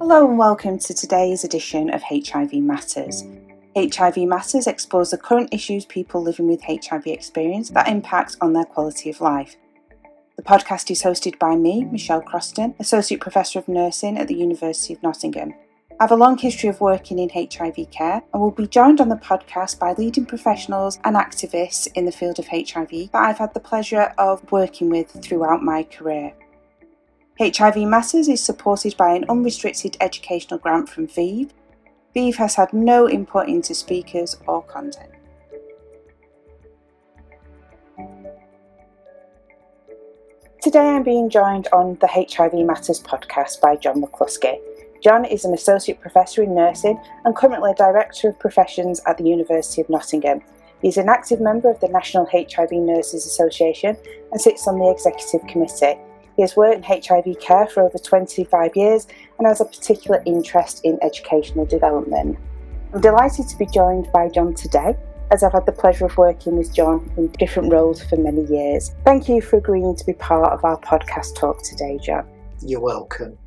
Hello and welcome to today's edition of HIV Matters. HIV Matters explores the current issues people living with HIV experience that impact on their quality of life. The podcast is hosted by me, Michelle Croston, Associate Professor of Nursing at the University of Nottingham. I have a long history of working in HIV care and will be joined on the podcast by leading professionals and activists in the field of HIV that I've had the pleasure of working with throughout my career. HIV Matters is supported by an unrestricted educational grant from ViiV. ViiV has had no input into speakers or content. Today I'm being joined on the HIV Matters podcast by John Mclusky. John is an Associate Professor in Nursing and currently Director of Professions at the University of Nottingham. He's an active member of the National HIV Nurses Association and sits on the Executive Committee. He has worked in HIV care for over 25 years and has a particular interest in educational development. I'm delighted to be joined by John today, as I've had the pleasure of working with John in different roles for many years. Thank you for agreeing to be part of our podcast talk today, John. You're welcome.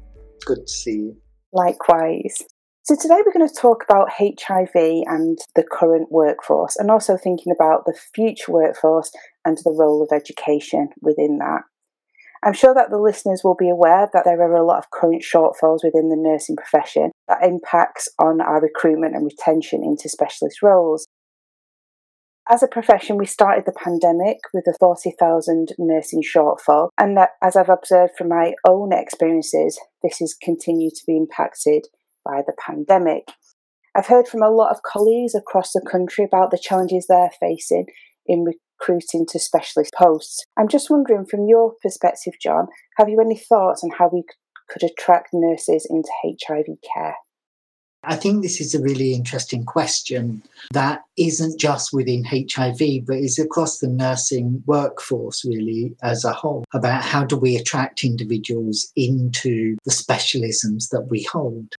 Good to see you. Likewise. So, today we're going to talk about HIV and the current workforce, and also thinking about the future workforce and the role of education within that. I'm sure that the listeners will be aware that there are a lot of current shortfalls within the nursing profession that impacts on our recruitment and retention into specialist roles. As a profession, we started the pandemic with a 40,000 nursing shortfall, and that, as I've observed from my own experiences, this has continued to be impacted by the pandemic. I've heard from a lot of colleagues across the country about the challenges they're facing in recruiting to specialist posts. I'm just wondering, from your perspective, John, have you any thoughts on how we could attract nurses into HIV care? I think this is a really interesting question that isn't just within HIV, but is across the nursing workforce, really, as a whole, about how do we attract individuals into the specialisms that we hold.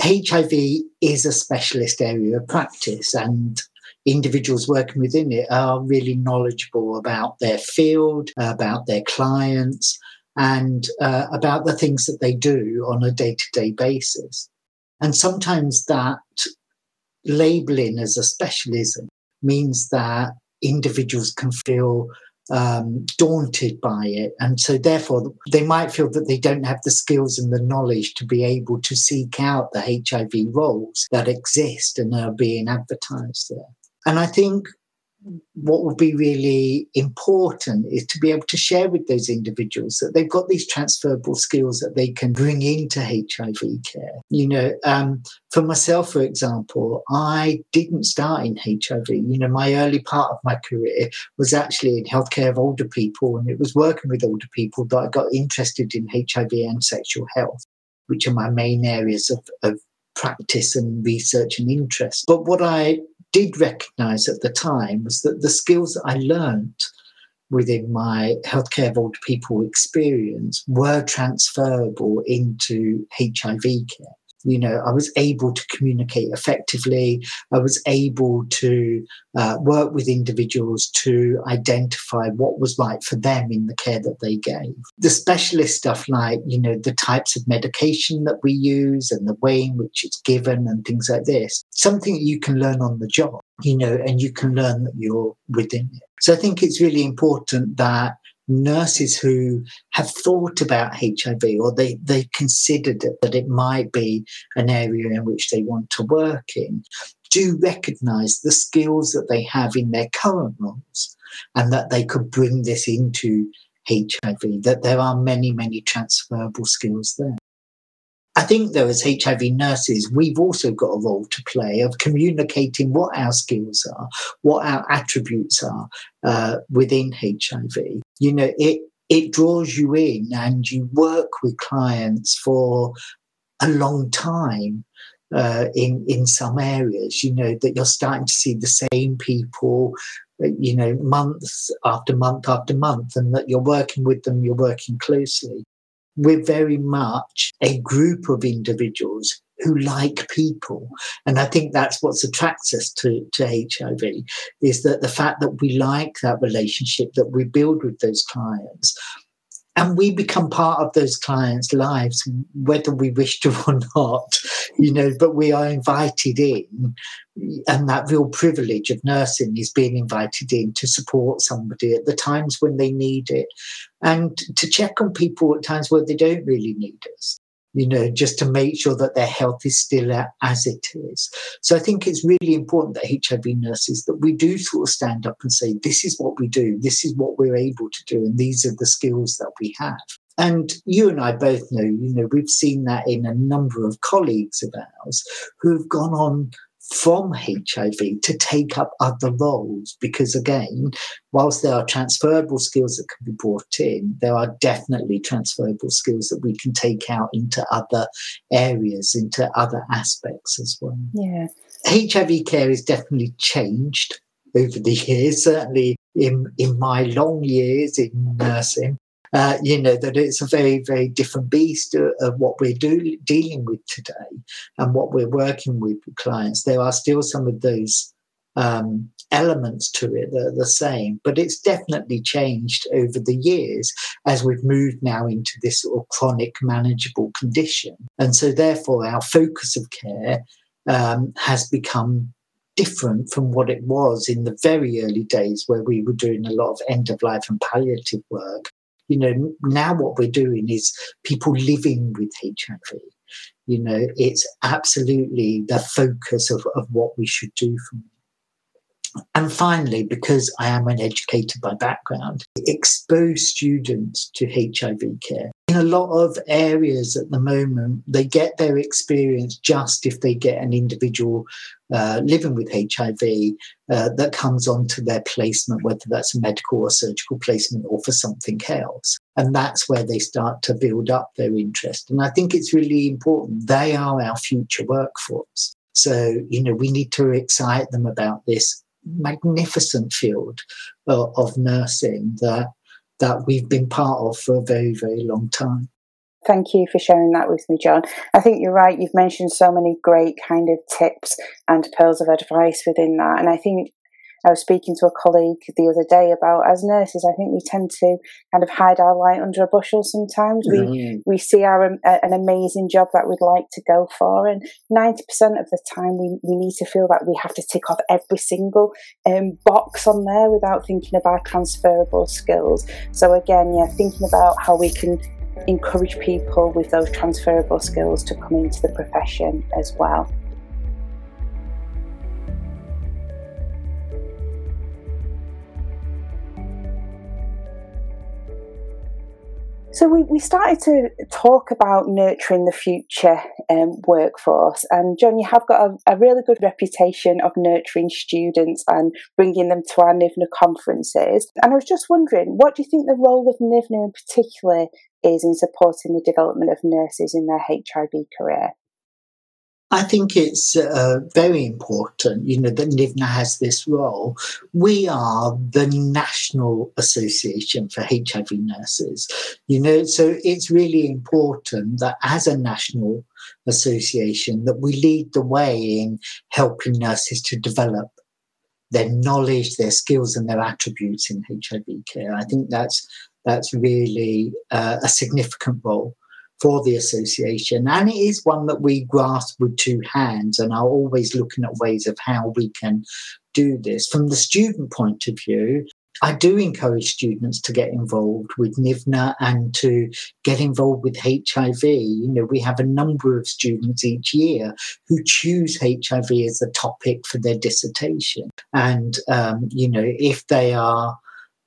HIV is a specialist area of practice, and individuals working within it are really knowledgeable about their field, about their clients, and uh, about the things that they do on a day to day basis. And sometimes that labeling as a specialism means that individuals can feel um, daunted by it. And so, therefore, they might feel that they don't have the skills and the knowledge to be able to seek out the HIV roles that exist and are being advertised there. And I think what will be really important is to be able to share with those individuals that they've got these transferable skills that they can bring into HIV care. You know, um, for myself, for example, I didn't start in HIV. You know, my early part of my career was actually in healthcare of older people, and it was working with older people that I got interested in HIV and sexual health, which are my main areas of, of practice and research and interest. But what I did recognize at the time was that the skills that I learned within my healthcare of older people experience were transferable into HIV care you know, I was able to communicate effectively. I was able to uh, work with individuals to identify what was right for them in the care that they gave. The specialist stuff, like, you know, the types of medication that we use and the way in which it's given and things like this, something you can learn on the job, you know, and you can learn that you're within it. So I think it's really important that nurses who have thought about HIV or they, they considered that it might be an area in which they want to work in do recognize the skills that they have in their current roles and that they could bring this into HIV, that there are many, many transferable skills there. I think, though, as HIV nurses, we've also got a role to play of communicating what our skills are, what our attributes are uh, within HIV. You know, it it draws you in, and you work with clients for a long time. Uh, in in some areas, you know that you're starting to see the same people, uh, you know, month after month after month, and that you're working with them, you're working closely we're very much a group of individuals who like people. And I think that's what attracts us to, to HIV is that the fact that we like that relationship that we build with those clients and we become part of those clients' lives, whether we wish to or not, you know, but we are invited in. And that real privilege of nursing is being invited in to support somebody at the times when they need it and to check on people at times where they don't really need us you know, just to make sure that their health is still as it is. So I think it's really important that HIV nurses that we do sort of stand up and say, this is what we do, this is what we're able to do, and these are the skills that we have. And you and I both know, you know, we've seen that in a number of colleagues of ours who have gone on from HIV to take up other roles because, again, whilst there are transferable skills that can be brought in, there are definitely transferable skills that we can take out into other areas, into other aspects as well. Yeah. HIV care has definitely changed over the years, certainly in, in my long years in nursing. Uh, you know, that it's a very, very different beast of what we're do, dealing with today and what we're working with with clients. There are still some of those um, elements to it that are the same, but it's definitely changed over the years as we've moved now into this sort of chronic manageable condition. And so, therefore, our focus of care um, has become different from what it was in the very early days where we were doing a lot of end of life and palliative work you know, now what we're doing is people living with HIV. You know, it's absolutely the focus of, of what we should do for them. And finally, because I am an educator by background, expose students to HIV care. In a lot of areas at the moment, they get their experience just if they get an individual uh, living with HIV uh, that comes onto their placement, whether that's a medical or surgical placement or for something else. And that's where they start to build up their interest. And I think it's really important. They are our future workforce. So, you know, we need to excite them about this magnificent field of, of nursing that that we've been part of for a very, very long time. Thank you for sharing that with me, John. I think you're right. You've mentioned so many great kind of tips and pearls of advice within that. And I think I was speaking to a colleague the other day about as nurses, I think we tend to kind of hide our light under a bushel sometimes. Mm-hmm. We we see our um, an amazing job that we'd like to go for, and ninety percent of the time we, we need to feel that we have to tick off every single um, box on there without thinking of our transferable skills. So again, yeah, thinking about how we can encourage people with those transferable skills to come into the profession as well. So we, we started to talk about nurturing the future um, workforce. And John, you have got a, a, really good reputation of nurturing students and bringing them to our NHIVNA conferences. And I was just wondering, what do you think the role of NHIVNA in particular is in supporting the development of nurses in their HIV career? I think it's uh, very important, you know, that NHIVNA has this role. We are the National Association for HIV Nurses, you know, so it's really important that as a national association that we lead the way in helping nurses to develop their knowledge, their skills, and their attributes in HIV care. I think that's that's really uh, a significant role for the association. And it is one that we grasp with two hands and are always looking at ways of how we can do this. From the student point of view, I do encourage students to get involved with NHIVNA and to get involved with HIV. You know, we have a number of students each year who choose HIV as a topic for their dissertation. And, um, you know, if they are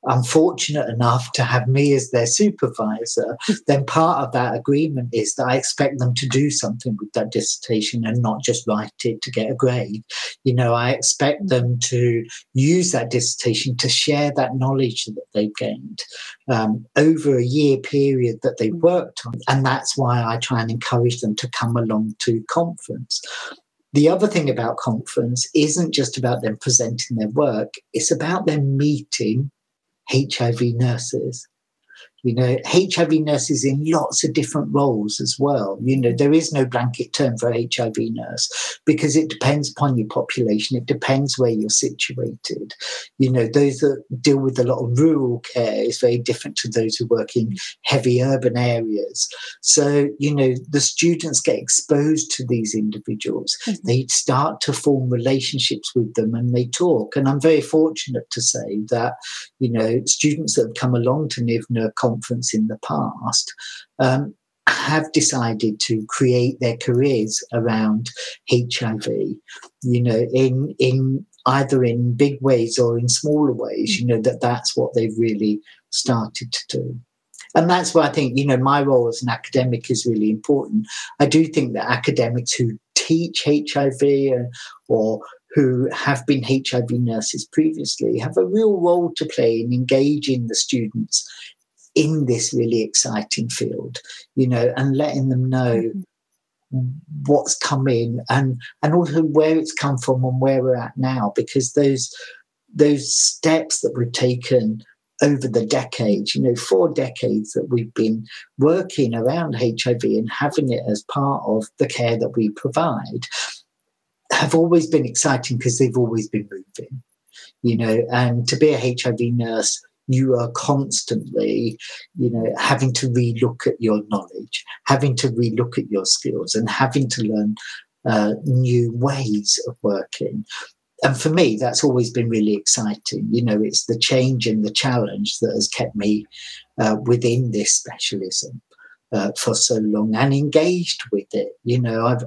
unfortunate enough to have me as their supervisor, then part of that agreement is that I expect them to do something with that dissertation and not just write it to get a grade. You know, I expect them to use that dissertation to share that knowledge that they've gained um, over a year period that they worked on. And that's why I try and encourage them to come along to conference. The other thing about conference isn't just about them presenting their work, it's about them meeting HIV nurses. You know, HIV nurses in lots of different roles as well. You know, there is no blanket term for HIV nurse because it depends upon your population. It depends where you're situated. You know, those that deal with a lot of rural care is very different to those who work in heavy urban areas. So, you know, the students get exposed to these individuals. Mm-hmm. They start to form relationships with them and they talk. And I'm very fortunate to say that, you know, students that have come along to NHIVNA conference in the past um, have decided to create their careers around HIV, you know, in in either in big ways or in smaller ways, you know, that that's what they've really started to do. And that's why I think, you know, my role as an academic is really important. I do think that academics who teach HIV or who have been HIV nurses previously have a real role to play in engaging the students in this really exciting field, you know, and letting them know mm-hmm. what's come in and and also where it's come from and where we're at now, because those those steps that we've taken over the decades, you know, four decades that we've been working around HIV and having it as part of the care that we provide, have always been exciting because they've always been moving, you know, and to be a HIV nurse, you are constantly, you know, having to relook at your knowledge, having to relook at your skills, and having to learn uh, new ways of working. And for me, that's always been really exciting. You know, it's the change and the challenge that has kept me uh, within this specialism uh, for so long and engaged with it. You know, I've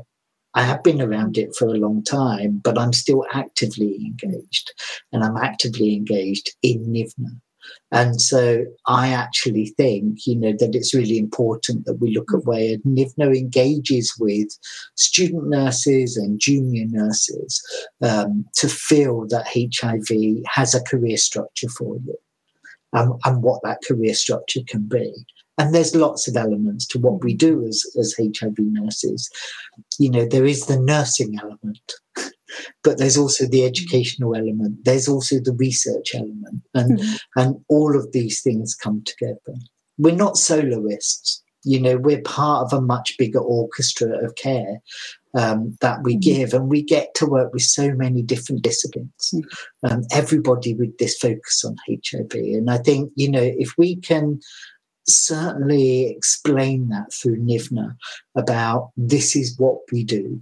I have been around it for a long time, but I'm still actively engaged, and I'm actively engaged in NHIVNA. And so I actually think, you know, that it's really important that we look at where NHIVNA engages with student nurses and junior nurses um, to feel that HIV has a career structure for you um, and what that career structure can be. And there's lots of elements to what we do as, as HIV nurses. You know, there is the nursing element but there's also the educational element there's also the research element and mm-hmm. and all of these things come together we're not soloists you know we're part of a much bigger orchestra of care um, that we mm-hmm. give and we get to work with so many different disciplines mm-hmm. um, everybody with this focus on hiv and i think you know if we can certainly explain that through nhivna about this is what we do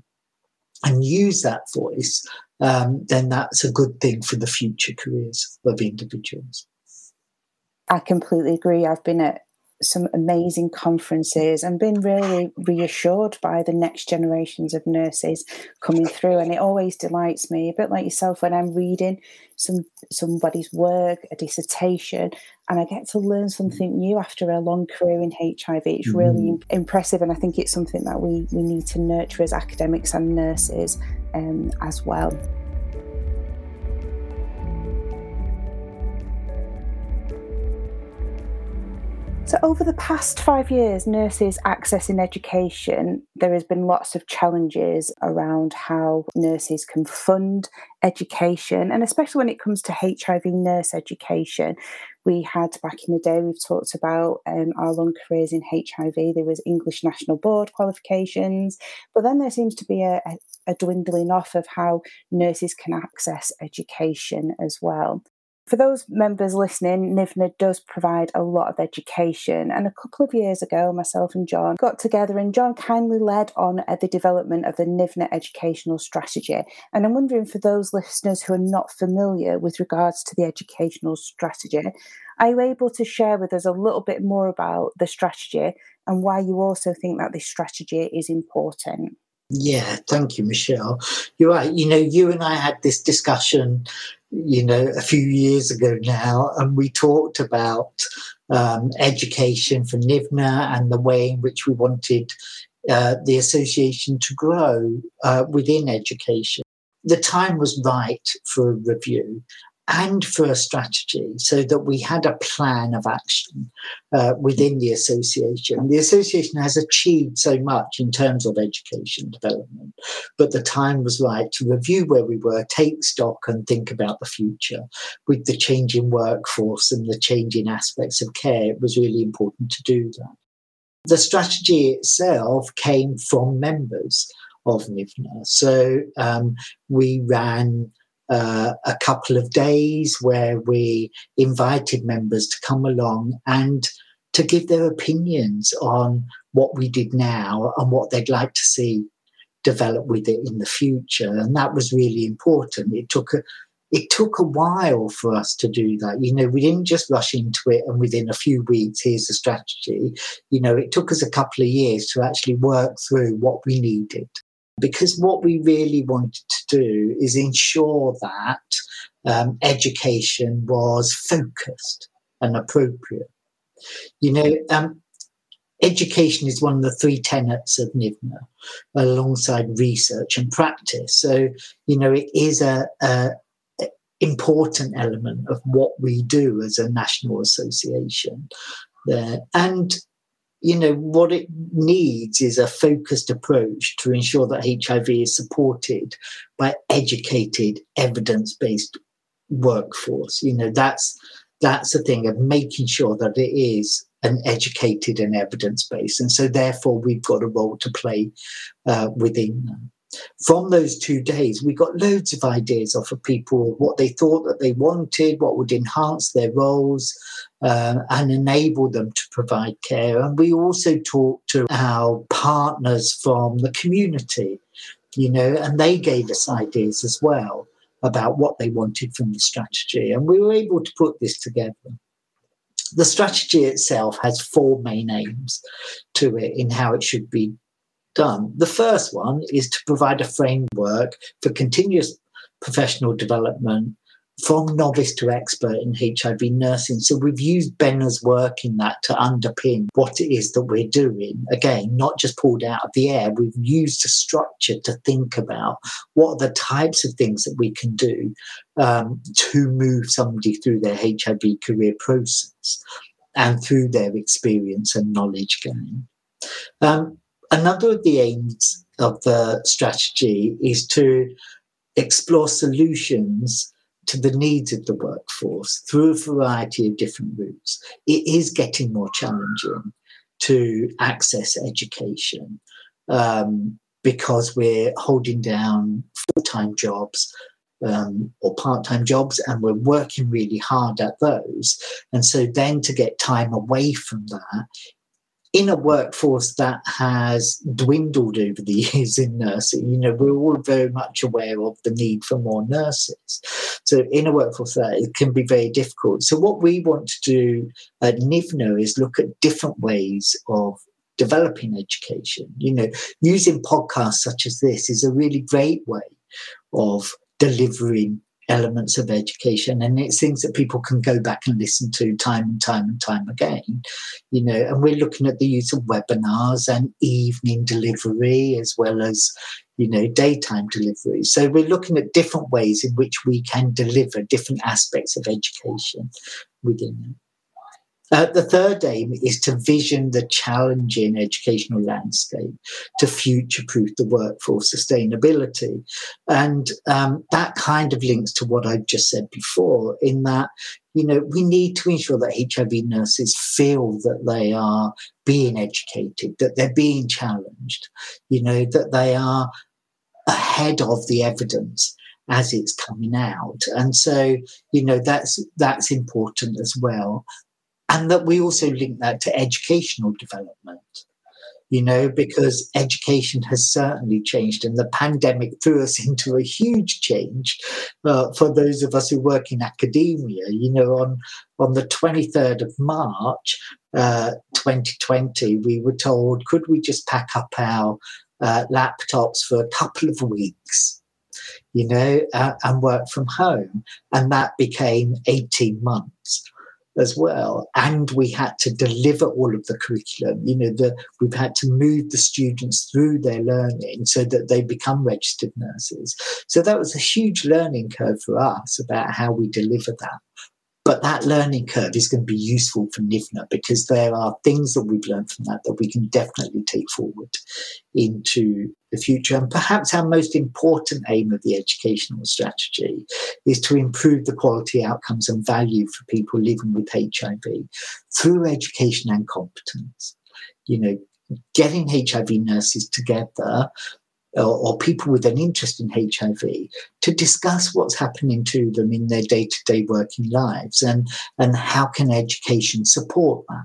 and use that voice, um, then that's a good thing for the future careers of individuals. I completely agree. I've been at some amazing conferences and been really reassured by the next generations of nurses coming through. And it always delights me a bit like yourself when i'm reading some somebody's work a dissertation and i get to learn something new after a long career in hiv it's really mm. impressive and i think it's something that we we need to nurture as academics and nurses um, as well So, over the past five years, nurses accessing education, there has been lots of challenges around how nurses can fund education, and especially when it comes to HIV nurse education. We had back in the day, we've talked about um, our long careers in HIV. There was English National Board qualifications, but then there seems to be a, a, a dwindling off of how nurses can access education as well for those members listening, NHIVNA does provide a lot of education. And a couple of years ago, myself and John got together, and John kindly led on uh, the development of the NHIVNA educational strategy. And I'm wondering for those listeners who are not familiar with regards to the educational strategy, are you able to share with us a little bit more about the strategy and why you also think that this strategy is important? Yeah, thank you, Michelle. You're right. You know, you and I had this discussion you know, a few years ago now, and we talked about um, education for NHIVNA and the way in which we wanted uh, the association to grow uh, within education. The time was right for a review. And for a strategy so that we had a plan of action uh, within the association. The association has achieved so much in terms of education development, but the time was right to review where we were, take stock, and think about the future. With the changing workforce and the changing aspects of care, it was really important to do that. The strategy itself came from members of NHIVNA. So um, we ran uh, a couple of days where we invited members to come along and to give their opinions on what we did now and what they'd like to see develop with it in the future. And that was really important. It took a it took a while for us to do that. You know, we didn't just rush into it and within a few weeks, here's the strategy. You know, it took us a couple of years to actually work through what we needed because what we really wanted to do is ensure that um, education was focused and appropriate. You know, um, education is one of the three tenets of NHIVNA alongside research and practice. So, you know, it is a, a important element of what we do as a national association there. And you know, what it needs is a focused approach to ensure that HIV is supported by educated, evidence-based workforce. You know, that's that's the thing of making sure that it is an educated and evidence-based, and so therefore we've got a role to play uh, within that from those two days, we got loads of ideas off of people what they thought that they wanted, what would enhance their roles, uh, and enable them to provide care. And we also talked to our partners from the community, you know, and they gave us ideas as well about what they wanted from the strategy. And we were able to put this together. The strategy itself has four main aims to it in how it should be done. The first one is to provide a framework for continuous professional development from novice to expert in HIV nursing. So we've used Benner's work in that to underpin what it is that we're doing. Again, not just pulled out of the air. We've used a structure to think about what are the types of things that we can do um, to move somebody through their HIV career process and through their experience and knowledge gain. Um, Another of the aims of the strategy is to explore solutions to the needs of the workforce through a variety of different routes. It is getting more challenging to access education um, because we're holding down full time jobs. Um, or part time jobs, and we're working really hard at those. And so, then to get time away from that in a workforce that has dwindled over the years in nursing, you know, we're all very much aware of the need for more nurses. So in a workforce that it can be very difficult. So what we want to do at NHIVNA is look at different ways of developing education. You know, using podcasts such as this is a really great way of delivering elements of education and it's things that people can go back and listen to time and time and time again you know and we're looking at the use of webinars and evening delivery as well as you know daytime delivery. So we're looking at different ways in which we can deliver different aspects of education within it uh, the third aim is to vision the challenging educational landscape to future proof the workforce sustainability. And um, that kind of links to what I've just said before, in that, you know, we need to ensure that HIV nurses feel that they are being educated, that they're being challenged, you know, that they are ahead of the evidence as it's coming out and so you know that's that's important as well and that we also link that to educational development you know because education has certainly changed and the pandemic threw us into a huge change uh, for those of us who work in academia you know on on the 23rd of march uh, 2020 we were told could we just pack up our uh, laptops for a couple of weeks you know uh, and work from home? And that became 18 months as well. And we had to deliver all of the curriculum. You know, the, we've had to move the students through their learning so that they become registered nurses. So that was a huge learning curve for us about how we deliver that. But that learning curve is going to be useful for NHIVNA because there are things that we've learned from that that we can definitely take forward into the future. And perhaps our most important aim of the educational strategy is to improve the quality outcomes and value for people living with HIV through education and competence. You know, getting HIV nurses together or, people with an interest in HIV to discuss what's happening to them in their day-to-day working lives and, and how can education support that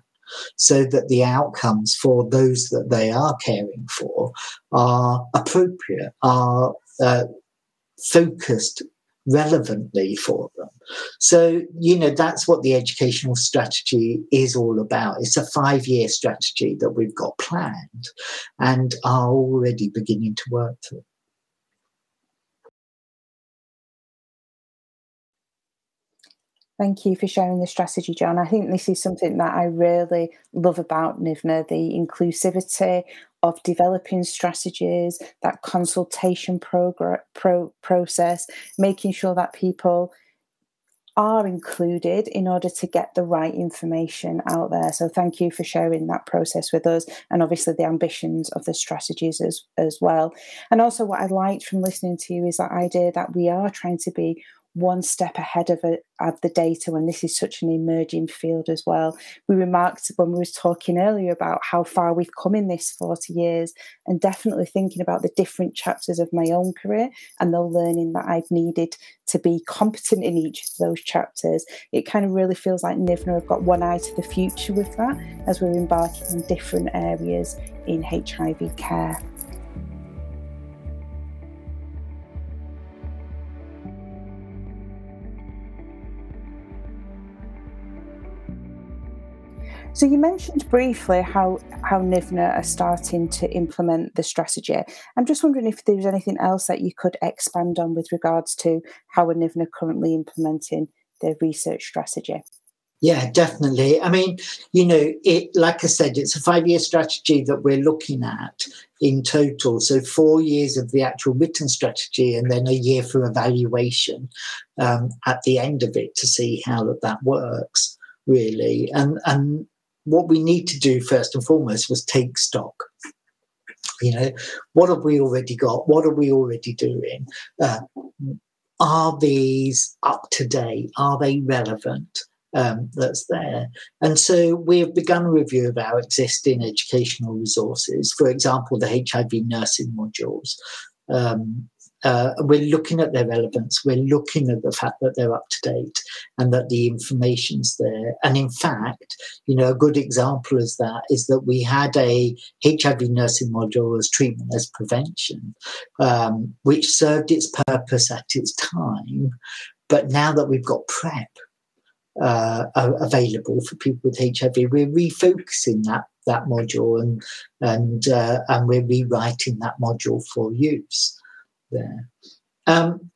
so that the outcomes for those that they are caring for are appropriate, are uh, focused relevantly for them. So, you know, that's what the educational strategy is all about. It's a five year strategy that we've got planned and are already beginning to work through. Thank you for sharing the strategy, John. I think this is something that I really love about NHIVNA the inclusivity of developing strategies, that consultation progr- pro- process, making sure that people are included in order to get the right information out there. So thank you for sharing that process with us and obviously the ambitions of the strategies as, as well. And also what I liked from listening to you is that idea that we are trying to be one step ahead of, of the data when this is such an emerging field as well. We remarked when we was talking earlier about how far we've come in this 40 years and definitely thinking about the different chapters of my own career and the learning that I've needed to be competent in each of those chapters. It kind of really feels like NHIVNA have got one eye to the future with that as we're embarking on different areas in HIV care. So you mentioned briefly how how NHIVNA are starting to implement the strategy. I'm just wondering if there's anything else that you could expand on with regards to how a NHIVNA currently implementing their research strategy. Yeah, definitely. I mean, you know, it like I said, it's a five-year strategy that we're looking at in total. So four years of the actual written strategy, and then a year for evaluation um, at the end of it to see how that, that works really. And and what we need to do first and foremost was take stock. You know, what have we already got? What are we already doing? Uh, are these up to date? Are they relevant? Um, that's there. And so we have begun a review of our existing educational resources, for example, the HIV nursing modules. Um, uh, we're looking at their relevance. We're looking at the fact that they're up to date and that the information's there. And in fact, you know, a good example of that is that we had a HIV nursing module as treatment as prevention, um, which served its purpose at its time. But now that we've got PrEP uh, available for people with HIV, we're refocusing that that module and and uh, and we're rewriting that module for use there. Um,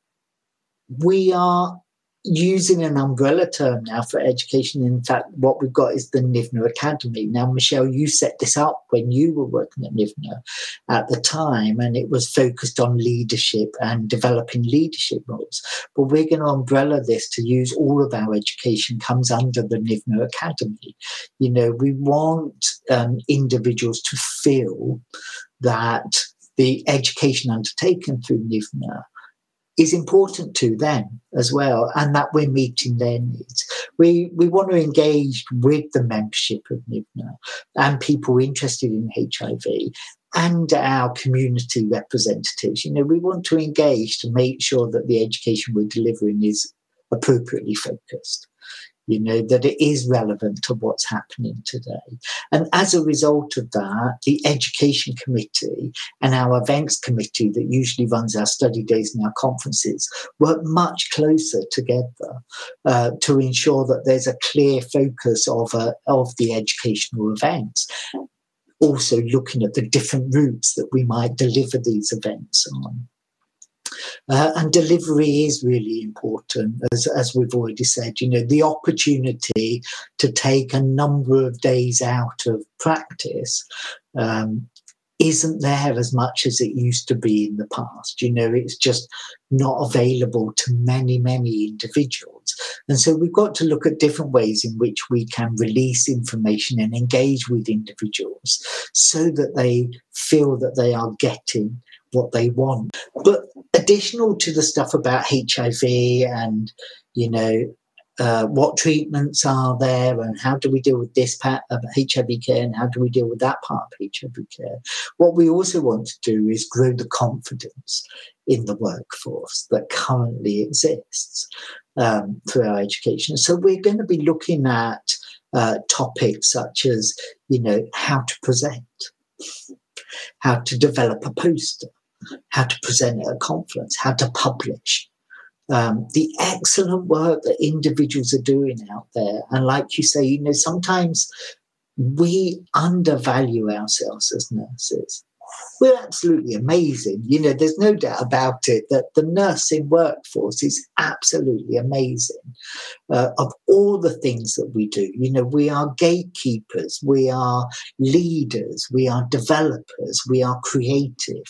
we are using an umbrella term now for education. In fact, what we've got is the NHIVNA Academy. Now, Michelle, you set this up when you were working at NHIVNA at the time, and it was focused on leadership and developing leadership roles. But we're going to umbrella this to use all of our education comes under the NHIVNA Academy. You know, we want um, individuals to feel that the education undertaken through NHIVNA is important to them as well, and that we're meeting their needs. We we want to engage with the membership of NHIVNA and people interested in HIV and our community representatives. You know, we want to engage to make sure that the education we're delivering is appropriately focused you know, that it is relevant to what's happening today. And as a result of that, the Education Committee and our Events Committee, that usually runs our study days and our conferences, work much closer together uh, to ensure that there's a clear focus of, uh, of the educational events also looking at the different routes that we might deliver these events on. Uh, and delivery is really important, as, as we've already said. You know, the opportunity to take a number of days out of practice um, isn't there as much as it used to be in the past. You know, it's just not available to many, many individuals. And so we've got to look at different ways in which we can release information and engage with individuals so that they feel that they are getting what they want. But additional to the stuff about HIV and, you know, uh, what treatments are there and how do we deal with this part of HIV care and how do we deal with that part of HIV care. What we also want to do is grow the confidence in the workforce that currently exists um, through our education. So we're going to be looking at uh, topics such as, you know, how to present, how to develop a poster, how to present at a conference, how to publish, um, the excellent work that individuals are doing out there. And like you say, you know, sometimes we undervalue ourselves as nurses we're absolutely amazing. You know, there's no doubt about it that the nursing workforce is absolutely amazing. Uh, of all the things that we do, you know, we are gatekeepers, we are leaders, we are developers, we are creative,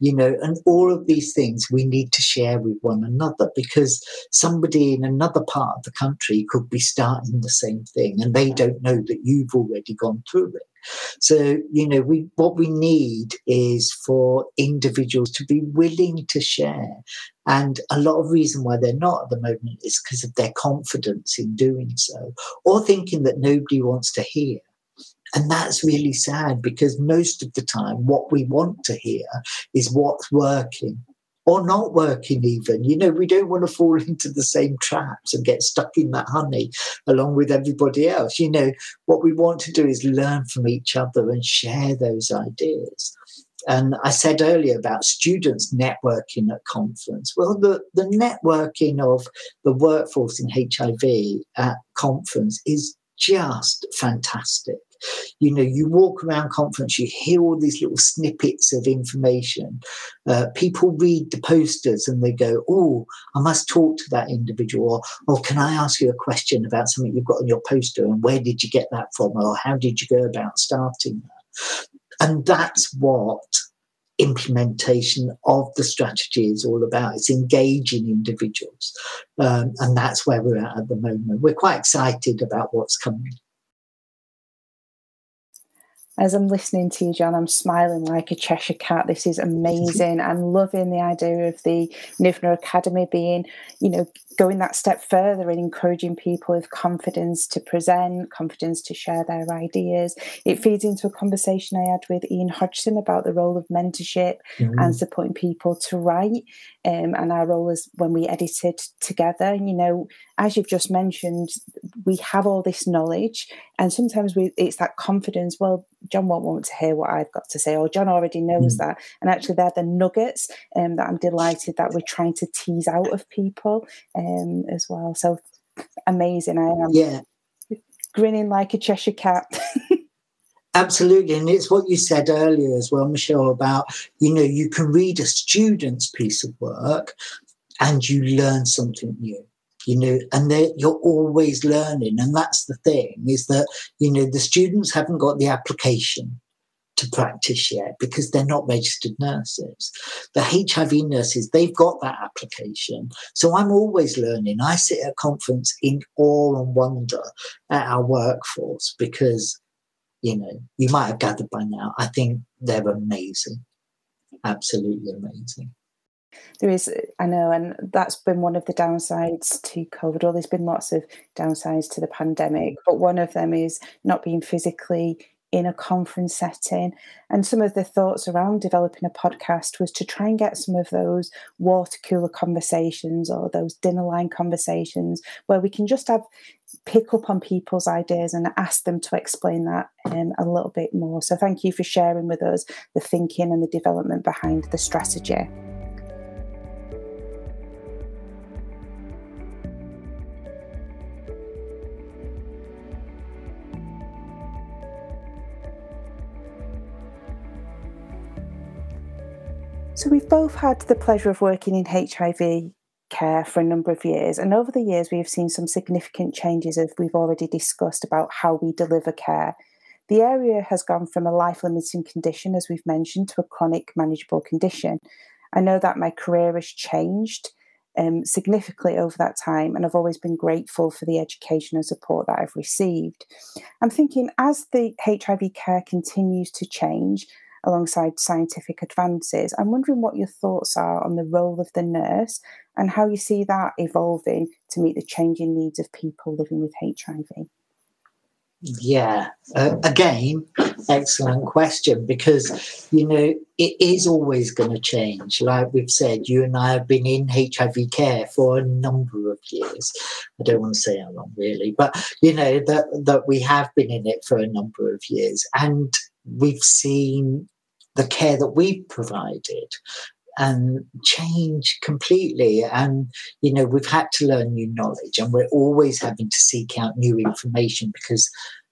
you know, and all of these things we need to share with one another because somebody in another part of the country could be starting the same thing and they don't know that you've already gone through it. So, you know, we what we need is for individuals to be willing to share. And a lot of reason why they're not at the moment is because of their confidence in doing so, or thinking that nobody wants to hear. And that's really sad because most of the time, what we want to hear is what's working or not working even. You know, we don't want to fall into the same traps and get stuck in that honey along with everybody else. You know, what we want to do is learn from each other and share those ideas. And I said earlier about students networking at conference. Well, the, the networking of the workforce in HIV at conference is just fantastic you know, you walk around conference, you hear all these little snippets of information. Uh, people read the posters and they go, "Oh, I must talk to that individual," or, "Or can I ask you a question about something you've got on your poster? And where did you get that from? Or how did you go about starting that?" And that's what implementation of the strategy is all about. It's engaging individuals. Um, and that's where we're at at the moment. We're quite excited about what's coming as I'm listening to you, John, I'm smiling like a Cheshire cat. This is amazing. I'm loving the idea of the NHIVNA Academy being, you know, going that step further and encouraging people with confidence to present, confidence to share their ideas. It feeds into a conversation I had with Ian Hodgson about the role of mentorship mm-hmm. and supporting people to write um, and our role as when we edited together. You know, as you've just mentioned, we have all this knowledge, and sometimes we, it's that confidence. Well, John won't want to hear what I've got to say, or John already knows mm. that. And actually, they're the nuggets um, that I'm delighted that we're trying to tease out of people um, as well. So amazing! I am yeah. grinning like a Cheshire cat. Absolutely. And it's what you said earlier as well, Michelle, about, you know, you can read a student's piece of work and you learn something new you know, and you're always learning. And that's the thing is that, you know, the students haven't got the application to practice yet because they're not registered nurses. The HIV nurses, they've got that application. So I'm always learning. I sit at a conference in awe and wonder at our workforce because, you know, you might have gathered by now, I think they're amazing. Absolutely amazing. There is, I know, and that's been one of the downsides to COVID. Well, there's been lots of downsides to the pandemic, but one of them is not being physically in a conference setting. And some of the thoughts around developing a podcast was to try and get some of those water cooler conversations or those dinner line conversations where we can just have pick up on people's ideas and ask them to explain that um, a little bit more. So thank you for sharing with us the thinking and the development behind the strategy. So, we've both had the pleasure of working in HIV care for a number of years, and over the years, we have seen some significant changes, as we've already discussed, about how we deliver care. The area has gone from a life limiting condition, as we've mentioned, to a chronic manageable condition. I know that my career has changed um, significantly over that time, and I've always been grateful for the education and support that I've received. I'm thinking as the HIV care continues to change alongside scientific advances, I'm wondering what your thoughts are on the role of the nurse and how you see that evolving to meet the changing needs of people living with HIV. Yeah, uh, again, excellent question because you know it is always going to change. Like we've said, you and I have been in HIV care for a number of years. I don't want to say how long, really, but you know that that we have been in it for a number of years, and we've seen the care that we've provided and change completely. And, you know, we've had to learn new knowledge and we're always having to seek out new information because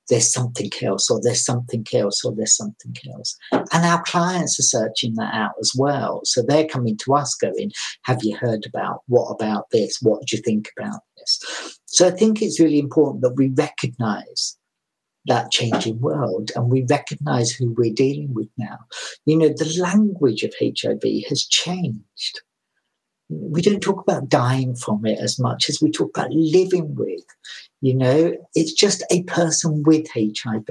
there's something else or there's something else or there's something else. And our clients are searching that out as well. So they're coming to us going, have you heard about what about this? What do you think about this? So I think it's really important that we recognize that changing world and we recognize who we're dealing with now. You know, the language of HIV has changed. We don't talk about dying from it as much as we talk about living with. You know, it's just a person with HIV.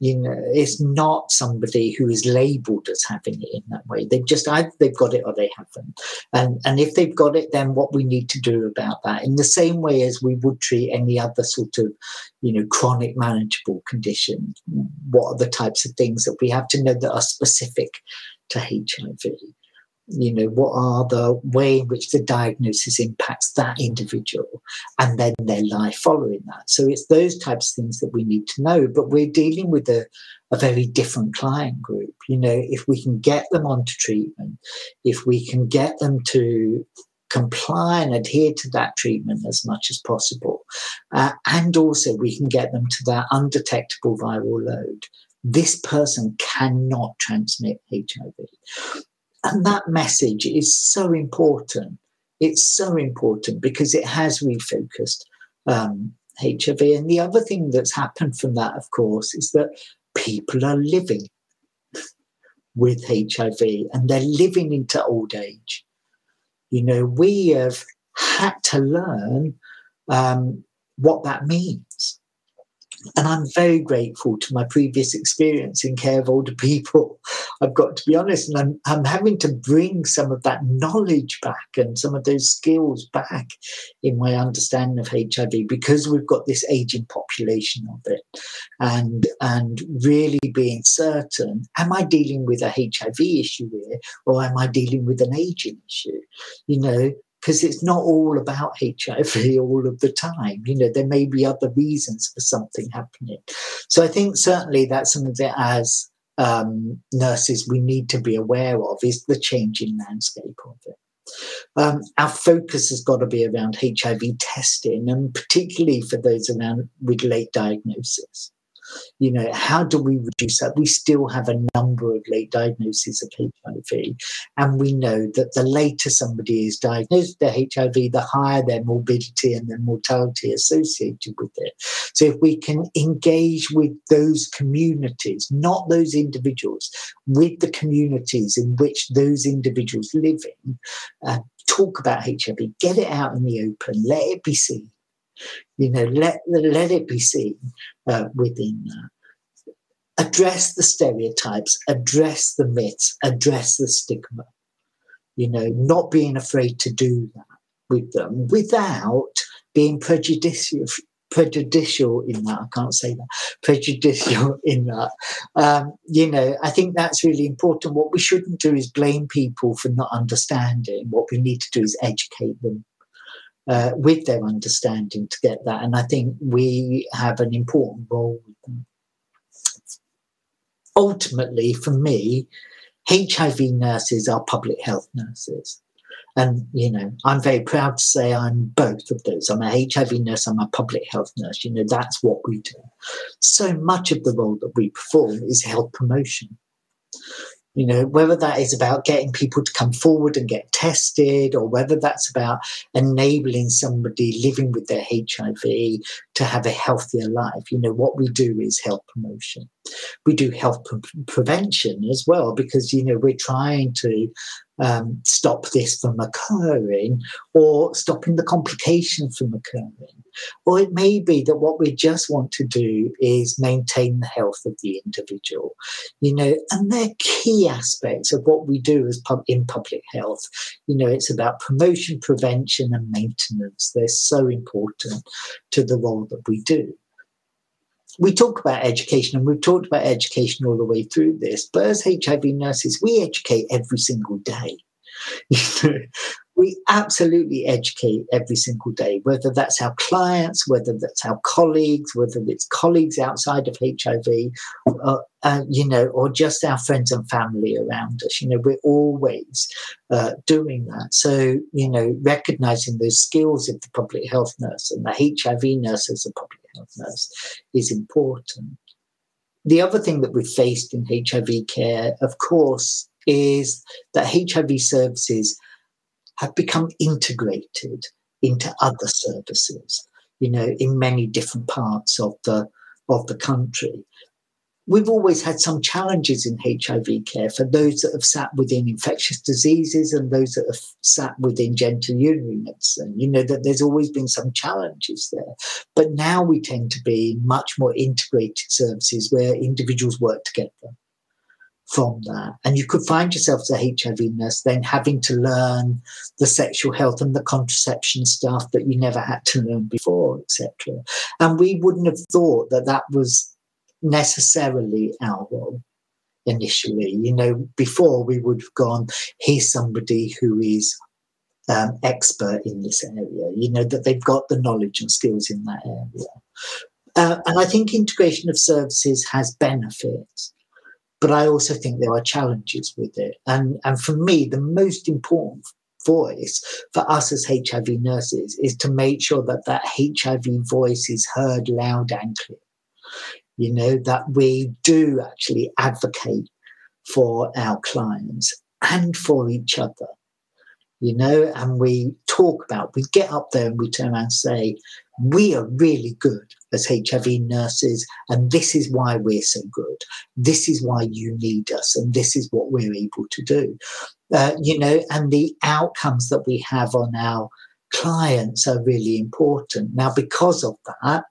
You know, it's not somebody who is labelled as having it in that way. They've just either they've got it or they haven't. And and if they've got it, then what we need to do about that, in the same way as we would treat any other sort of, you know, chronic manageable condition. What are the types of things that we have to know that are specific to HIV? You know what are the way in which the diagnosis impacts that individual and then their life following that. So it's those types of things that we need to know but we're dealing with a, a very different client group. You know if we can get them onto treatment if we can get them to comply and adhere to that treatment as much as possible uh, and also we can get them to that undetectable viral load this person cannot transmit hiv and that message is so important. It's so important because it has refocused um, HIV. And the other thing that's happened from that, of course, is that people are living with HIV and they're living into old age. You know, we have had to learn um, what that means. And I'm very grateful to my previous experience in care of older people. I've got to be honest, and I'm, I'm having to bring some of that knowledge back and some of those skills back in my understanding of HIV because we've got this aging population of it. And, and really being certain am I dealing with a HIV issue here or am I dealing with an aging issue? You know, because it's not all about HIV all of the time. You know, there may be other reasons for something happening. So I think certainly that's something that as um, nurses we need to be aware of is the changing landscape of it. Um, our focus has got to be around HIV testing, and particularly for those around with late diagnosis you know, how do we reduce that? We still have a number of late diagnoses of HIV. And we know that the later somebody is diagnosed with HIV, the higher their morbidity and their mortality associated with it. So if we can engage with those communities, not those individuals, with the communities in which those individuals live in, uh, talk about HIV, get it out in the open, let it be seen you know, let, let it be seen uh, within that. Address the stereotypes, address the myths, address the stigma. You know, not being afraid to do that with them without being prejudicial prejudicial in that. I can't say that. Prejudicial in that. Um, you know, I think that's really important. What we shouldn't do is blame people for not understanding. What we need to do is educate them uh, with their understanding to get that. And I think we have an important role with them. Ultimately, for me, HIV nurses are public health nurses. And, you know, I'm very proud to say I'm both of those. I'm a HIV nurse, I'm a public health nurse. You know, that's what we do. So much of the role that we perform is health promotion You know, whether that is about getting people to come forward and get tested, or whether that's about enabling somebody living with their HIV to have a healthier life. You know, what we do is health promotion. We do health pre- prevention as well, because, you know, we're trying to um, stop this from occurring or stopping the complications from occurring. Or it may be that what we just want to do is maintain the health of the individual, you know, and they're key aspects of what we do as pub- in public health. You know, it's about promotion, prevention, and maintenance. They're so important to the role that we do we talk about education and we've talked about education all the way through this, but as HIV nurses, we educate every single day. we absolutely educate every single day, whether that's our clients, whether that's our colleagues, whether it's colleagues outside of HIV, uh, uh, you know, or just our friends and family around us. You know, we're always uh, doing that. So, you know, recognizing those skills of the public health nurse and the HIV nurse as a public health nurse is important. The other thing that we've faced in HIV care, of course, is that HIV services have become integrated into other services, you know, in many different parts of the of the country. We've always had some challenges in HIV care for those that have sat within infectious diseases and those that have sat within genitourinary medicine. You know, that there's always been some challenges there. But now we tend to be much more integrated services where individuals work together from that. And you could find yourself as a HIV nurse then having to learn the sexual health and the contraception stuff that you never had to learn before, etc. And we wouldn't have thought that that was necessarily our role initially. You know, before we would have gone, here's somebody who is um, expert in this area, you know, that they've got the knowledge and skills in that area. Uh, and I think integration of services has benefits but I also think there are challenges with it. And, and for me, the most important voice for us as HIV nurses is to make sure that that HIV voice is heard loud and clear. You know, that we do actually advocate for our clients and for each other you know, and we talk about, we get up there and we turn around and say, we are really good as HIV nurses, and this is why we're so good. This is why you need us, and this is what we're able to do. Uh, you know, and the outcomes that we have on our clients are really important. Now, because of that,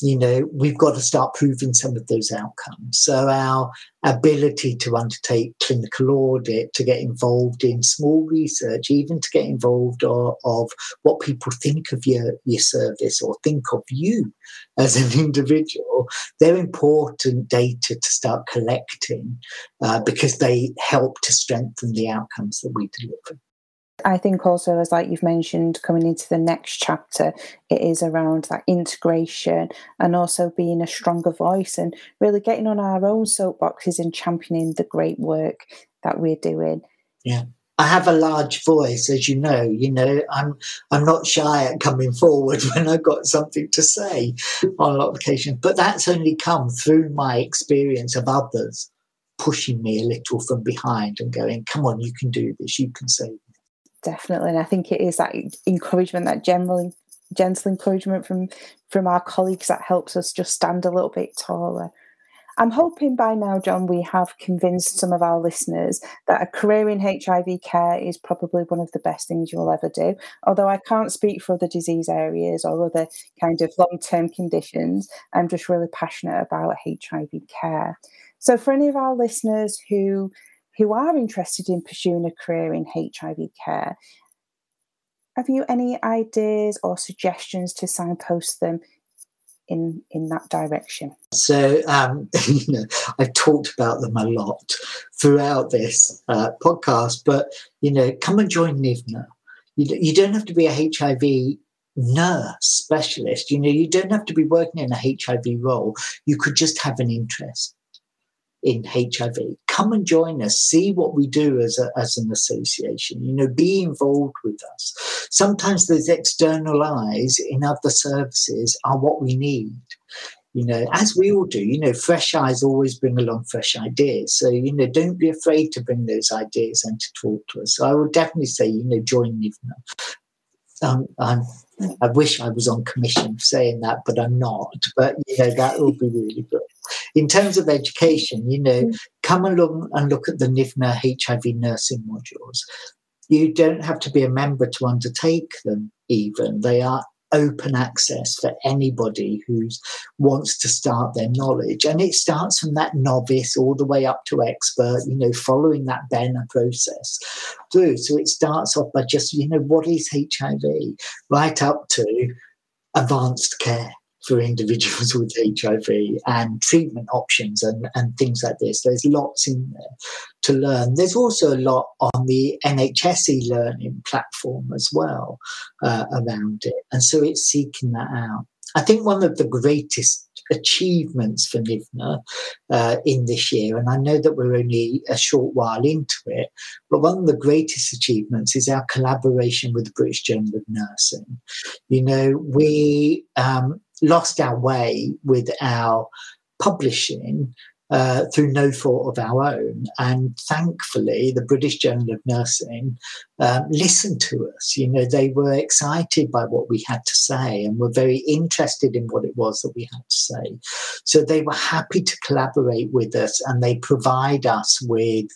you know, we've got to start proving some of those outcomes. So our ability to undertake clinical audit, to get involved in small research, even to get involved of, of what people think of your, your service or think of you as an individual, they're important data to start collecting uh, because they help to strengthen the outcomes that we deliver. I think also, as like you've mentioned, coming into the next chapter, it is around that integration and also being a stronger voice and really getting on our own soapboxes and championing the great work that we're doing. Yeah. I have a large voice, as you know. You know, I'm I'm not shy at coming forward when I've got something to say on a lot of occasions. But that's only come through my experience of others pushing me a little from behind and going, "Come on, you can do this. You can say definitely. And I think it is that encouragement, that general, gentle encouragement from from our colleagues that helps us just stand a little bit taller. I'm hoping by now, John, we have convinced some of our listeners that a career in HIV care is probably one of the best things you'll ever do. Although I can't speak for other disease areas or other kind of long term conditions, I'm just really passionate about HIV care. So, for any of our listeners who who are interested in pursuing a career in HIV care, have you any ideas or suggestions to signpost them in in that direction? So, um, you know, I've talked about them a lot throughout this uh, podcast, but you know, come and join NHIVNA. You, you don't have to be a HIV nurse specialist. You know, you don't have to be working in a HIV role. You could just have an interest in HIV. Come and join us. See what we do as, a, as an association. You know, be involved with us. Sometimes those external eyes in other services are what we need. you know, as we all do, you know, fresh eyes always bring along fresh ideas. So, you know, don't be afraid to bring those ideas and to talk to us. So I would definitely say, you know, join NHIVNA. Um, I'm, I wish I was on commission for saying that, but I'm not. But, you know, that would be really good. In terms of education, you know, mm. come along and look at the NHIVNA HIV nursing modules. You don't have to be a member to undertake them, even. They are open access for anybody who wants to start their knowledge. And it starts from that novice all the way up to expert, you know, following that Benner process through. So it starts off by just, you know, what is HIV, right up to advanced care for individuals with HIV and treatment options and, and things like this. There's lots in there to learn. There's also a lot on the NHS learning platform as well uh, around it. And so it's seeking that out. I think one of the greatest achievements for NHIVNA uh, in this year, and I know that we're only a short while into it, but one of the greatest achievements is our collaboration with the British Journal of Nursing. You know, we um, lost our way with our publishing uh, through no fault of our own. And thankfully, the British Journal of Nursing um, listened to us. You know, they were excited by what we had to say and were very interested in what it was that we had to say. So they were happy to collaborate with us and they provide us with,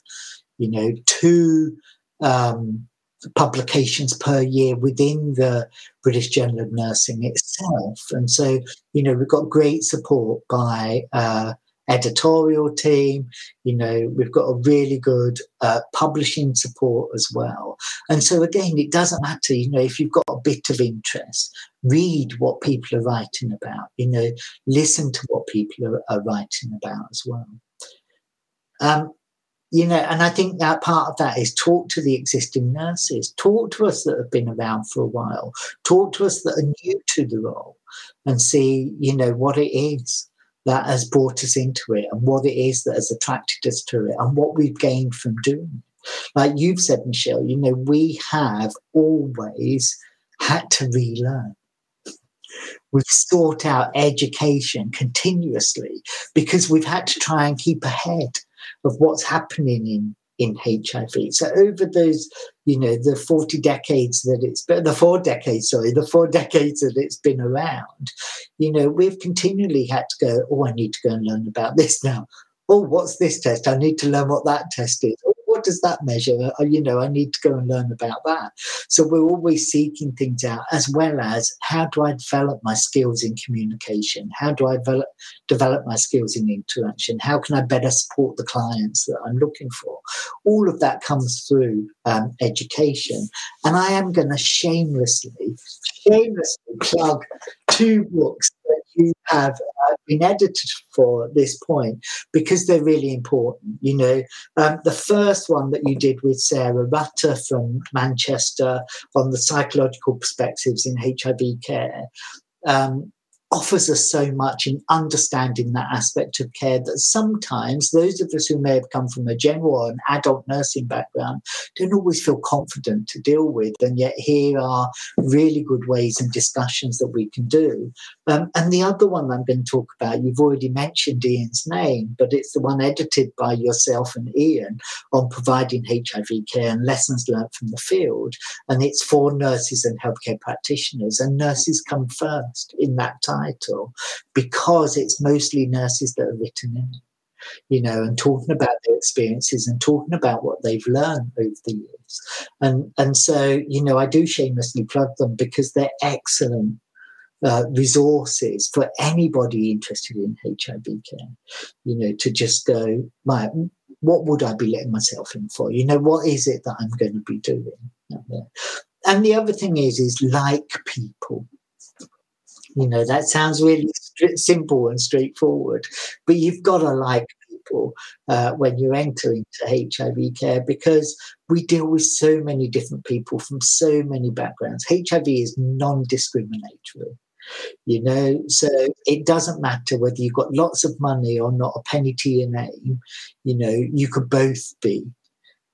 you know, two. Um, publications per year within the British Journal of Nursing itself. And so, you know, we've got great support by uh, editorial team. You know, we've got a really good uh, publishing support as well. And so, again, it doesn't matter, you know, if you've got a bit of interest, read what people are writing about, you know, listen to what people are, are writing about as well. Um, you know, and I think that part of that is talk to the existing nurses, talk to us that have been around for a while, talk to us that are new to the role and see, you know, what it is that has brought us into it and what it is that has attracted us to it and what we've gained from doing it. Like you've said, Michelle, you know, we have always had to relearn. We've sought out education continuously because we've had to try and keep ahead of what's happening in in HIV. So over those, you know, the 40 decades that it's been, the four decades, sorry, the four decades that it's been around, you know, we've continually had to go, oh, I need to go and learn about this now. Oh, what's this test? I need to learn what that test is. Oh, what does that measure? Uh, you know, I need to go and learn about that. So we're always seeking things out, as well as how do I develop my skills in communication? How do I develop, develop my skills in interaction? How can I better support the clients that I'm looking for? All of that comes through um, education. And I am going to shamelessly, shamelessly plug two books that have uh, been edited for this point because they're really important. You know, um, the first one that you did with Sarah Rutter from Manchester on the psychological perspectives in HIV care. Um, offers us so much in understanding that aspect of care that sometimes those of us who may have come from a general or an adult nursing background don't always feel confident to deal with. And yet, here are really good ways and discussions that we can do. Um, and the other one I'm going to talk about, you've already mentioned Ian's name, but it's the one edited by yourself and Ian on providing HIV care and lessons learned from the field. And it's for nurses and healthcare practitioners. And nurses come first in that time title because it's mostly nurses that are written in you know, and talking about their experiences and talking about what they've learned over the years. And and so, you know, I do shamelessly plug them because they're excellent uh, resources for anybody interested in HIV care. You know, to just go, my, what would I be letting myself in for? You know, what is it that I'm going to be doing? And the other thing is, is like people. You know, that sounds really st- simple and straightforward, but you've got to like people uh, when you enter into HIV care because we deal with so many different people from so many backgrounds. HIV is non discriminatory. You know, so it doesn't matter whether you've got lots of money or not a penny to your name. You know, you could both be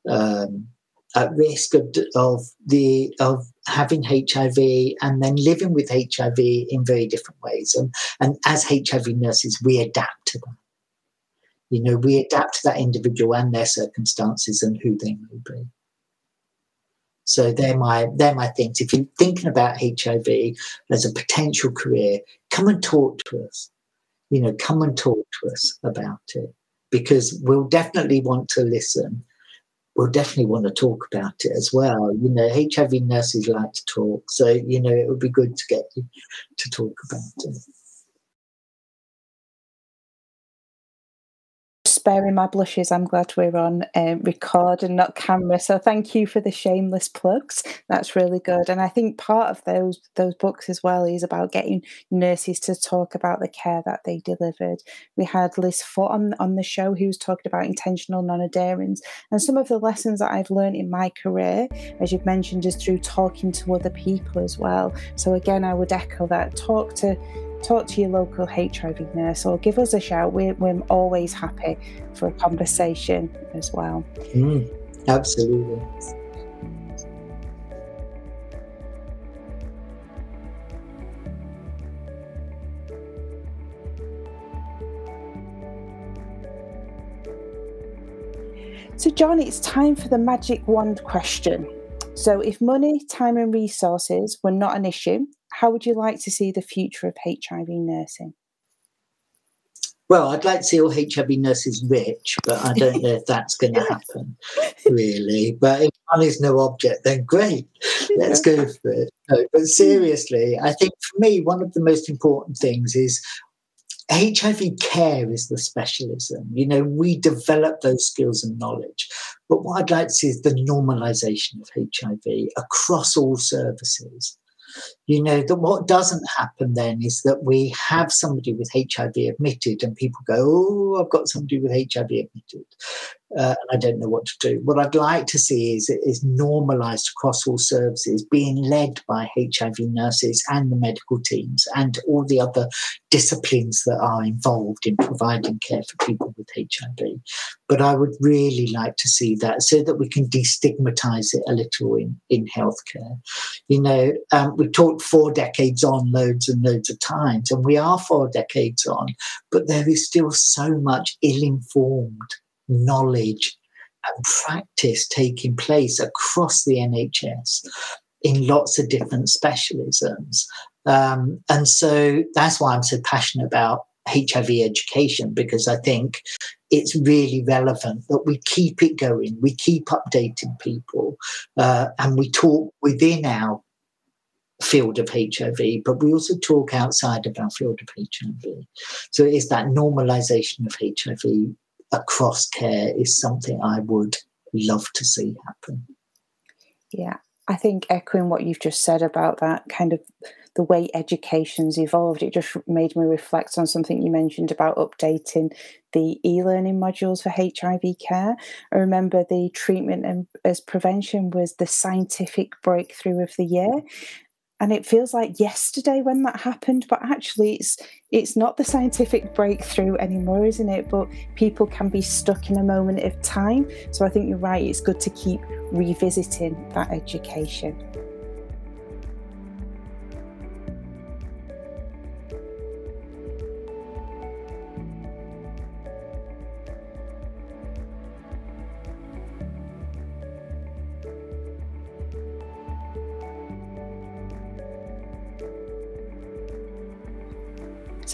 um, at risk of, of the of having HIV and then living with HIV in very different ways. And, and as HIV nurses, we adapt to that. You know, we adapt to that individual and their circumstances and who they may be. So they're my they're my things. If you're thinking about HIV as a potential career, come and talk to us. You know, come and talk to us about it because we'll definitely want to listen. We'll definitely want to talk about it as well. You know, HIV nurses like to talk, so you know it would be good to get you to talk about it. Sparing my blushes, I'm glad we're on um, record and not camera. So thank you for the shameless plugs. That's really good. And I think part of those those books as well is about getting nurses to talk about the care that they delivered. We had Liz Foot on, on the show who was talking about intentional non-adherence and some of the lessons that I've learned in my career, as you've mentioned, is through talking to other people as well. So again, I would echo that. Talk to talk to your local HIV nurse or give us a shout. We're, we're always happy for a conversation as well. Mm, absolutely. So, John, it's time for the magic wand question. So, if money, time, and resources were not an issue, how would you like to see the future of HIV nursing? Well, I'd like to see all HIV nurses rich, but I don't know if that's going to happen, really. But if money's no object, then great, let's go for it. No, but seriously, I think for me, one of the most important things is HIV care is the specialism. You know, we develop those skills and knowledge. But what I'd like to see is the normalization of HIV across all services you know that what doesn't happen then is that we have somebody with hiv admitted and people go oh i've got somebody with hiv admitted uh, and i don't know what to do. What i'd like to see is is normalized across all services being led by hiv nurses and the medical teams and all the other disciplines that are involved in providing care for people with hiv but i would really like to see that so that we can destigmatize it a little in in healthcare. You know um, we talked four decades on loads and loads of times, and we are four decades on, but there is still so much ill informed knowledge and practice taking place across the NHS in lots of different specialisms. Um, and so that's why I'm so passionate about HIV education because I think it's really relevant that we keep it going, we keep updating people, uh, and we talk within our field of HIV, but we also talk outside of our field of HIV. So it's that normalization of HIV across care is something I would love to see happen. Yeah, I think echoing what you've just said about that kind of the way education's evolved, it just made me reflect on something you mentioned about updating the e-learning modules for HIV care. I remember the treatment and as prevention was the scientific breakthrough of the year and it feels like yesterday when that happened but actually it's it's not the scientific breakthrough anymore isn't it? But people can be stuck in a moment of time. So i think you're right it's good to keep revisiting that education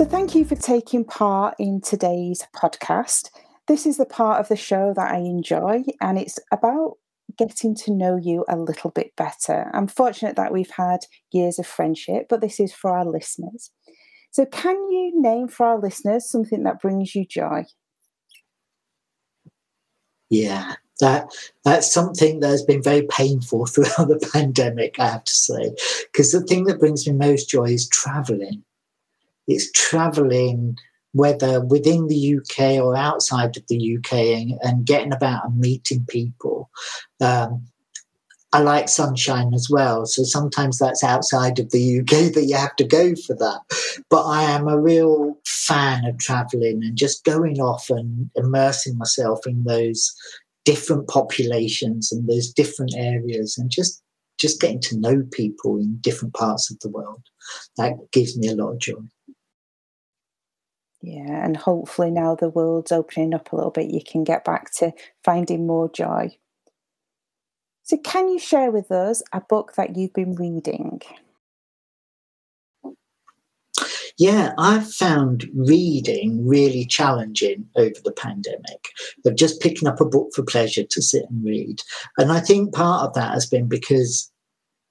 So, thank you for taking part in today's podcast. This is the part of the show that I enjoy, and it's about getting to know you a little bit better. I'm fortunate that we've had years of friendship, but this is for our listeners. So, can you name for our listeners something that brings you joy? Yeah, that that's something that has been very painful throughout the pandemic, I have to say. Because the thing that brings me most joy is traveling. It's traveling, whether within the UK or outside of the UK, and, and getting about and meeting people. Um, I like sunshine as well. So sometimes that's outside of the UK that you have to go for that. But I am a real fan of traveling and just going off and immersing myself in those different populations and those different areas and just just getting to know people in different parts of the world. That gives me a lot of joy. Yeah, and hopefully now the world's opening up a little bit, you can get back to finding more joy. So, can you share with us a book that you've been reading? Yeah, I've found reading really challenging over the pandemic. Of just picking up a book for pleasure to sit and read. And I think part of that has been because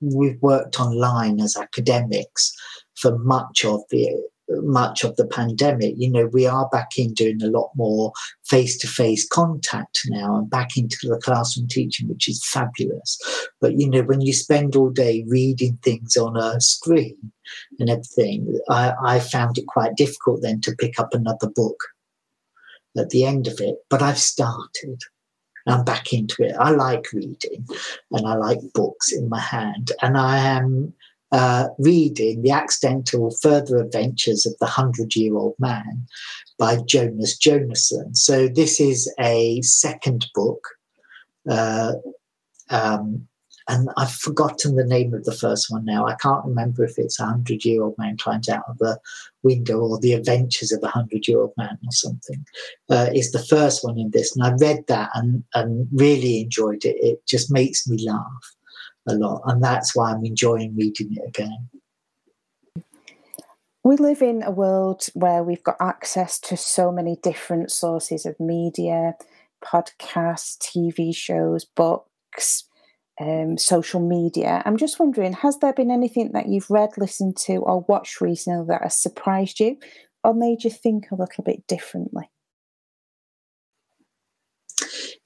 we've worked online as academics for much of the much of the pandemic. You know, we are back in doing a lot more face to face contact now and back into the classroom teaching, which is fabulous. But, you know, when you spend all day reading things on a screen and everything, I, I found it quite difficult then to pick up another book at the end of it. But I've started. I'm back into it. I like reading and I like books in my hand. And I am uh, reading The Accidental Further Adventures of the Hundred Year Old Man by Jonas Jonasson. So, this is a second book. Uh, um, and I've forgotten the name of the first one now. I can't remember if it's a hundred year old man climbs out of the window or the adventures of a hundred year old man or something. Uh, the first one in this. And I read that and, and really enjoyed it. It just makes me laugh a lot. And that's why I'm enjoying reading it again. We live in a world where we've got access to so many different sources of media, podcasts, TV shows, books, um, social media. I'm just wondering, has there been anything that you've read, listened to, or watched recently that has surprised you or made you think a little bit differently?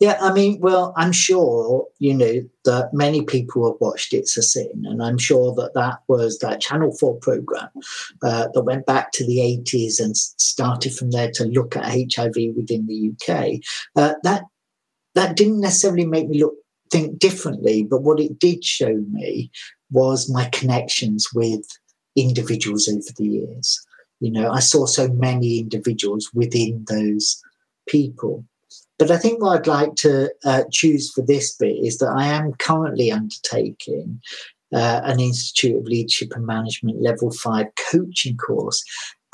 Yeah, I mean, well, I'm sure, you know, that many people have watched It's a Sin, and I'm sure that that was that Channel 4 program uh, that went back to the 80s and started from there to look at HIV within the UK. Uh, that that didn't necessarily make me look think differently, but what it did show me was my connections with individuals over the years. You know, I saw so many individuals within those people. But I think what I'd like to uh, choose for this bit is that I am currently undertaking uh, an Institute of Leadership and Management Level 5 coaching course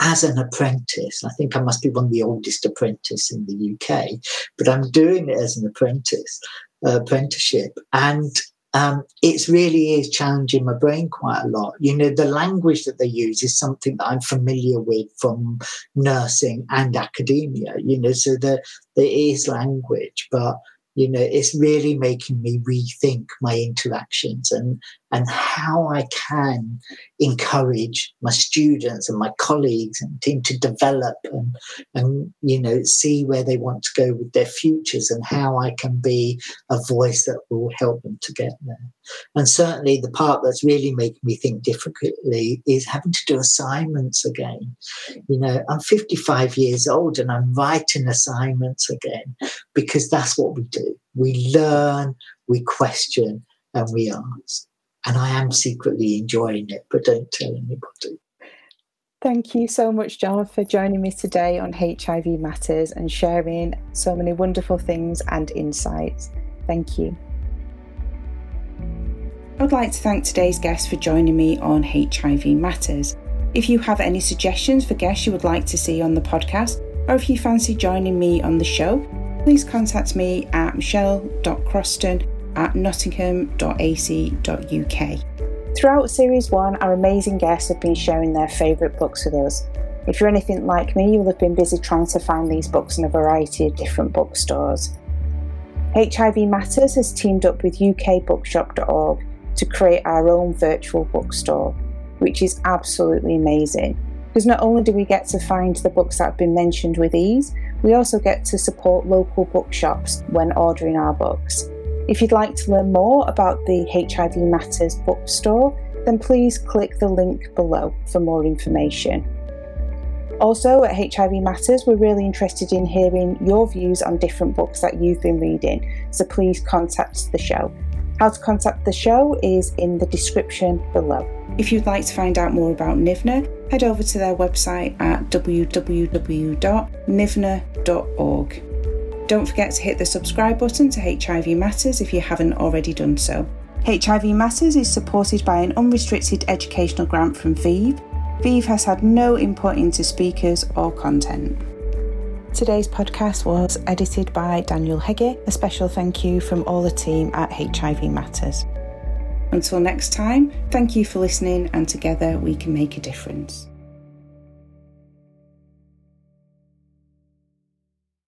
as an apprentice. I think I must be one of the oldest apprentices in the UK, but I'm doing it as an apprentice apprenticeship. And um, it really is challenging my brain quite a lot. You know, the language that they use is something that I'm familiar with from nursing and academia, you know, so there, there is language, but you know it's really making me rethink my interactions and and how i can encourage my students and my colleagues and team to develop and and you know see where they want to go with their futures and how i can be a voice that will help them to get there. And certainly the part that's really making me think differently is having to do assignments again. You know i'm 55 years old and i'm writing assignments again because that's what we do. We learn, we question, and we ask. And I am secretly enjoying it, but don't tell anybody. Thank you so much, John, for joining me today on HIV Matters and sharing so many wonderful things and insights. Thank you. I would like to thank today's guest for joining me on HIV Matters. If you have any suggestions for guests you would like to see on the podcast, or if you fancy joining me on the show, please contact me at michelle.croston at nottingham.ac.uk. Throughout Series 1, our amazing guests have been sharing their favourite books with us. If you're anything like me, you'll have been busy trying to find these books in a variety of different bookstores. HIV Matters has teamed up with ukbookshop.org to create our own virtual bookstore, which is absolutely amazing. Because not only do we get to find the books that have been mentioned with ease, we also get to support local bookshops when ordering our books. If you'd like to learn more about the HIV Matters bookstore, then please click the link below for more information. Also, at HIV Matters, we're really interested in hearing your views on different books that you've been reading, so please contact the show. How to contact the show is in the description below. If you'd like to find out more about NHIVNA, head over to their website at www.nhivna.org. Don't forget to hit the subscribe button to HIV Matters if you haven't already done so. HIV Matters is supported by an unrestricted educational grant from ViiV. ViiV has had no input into speakers or content. Today's podcast was edited by Daniel Heggie. A special thank you from all the team at HIV Matters. Until next time, thank you for listening, and together we can make a difference.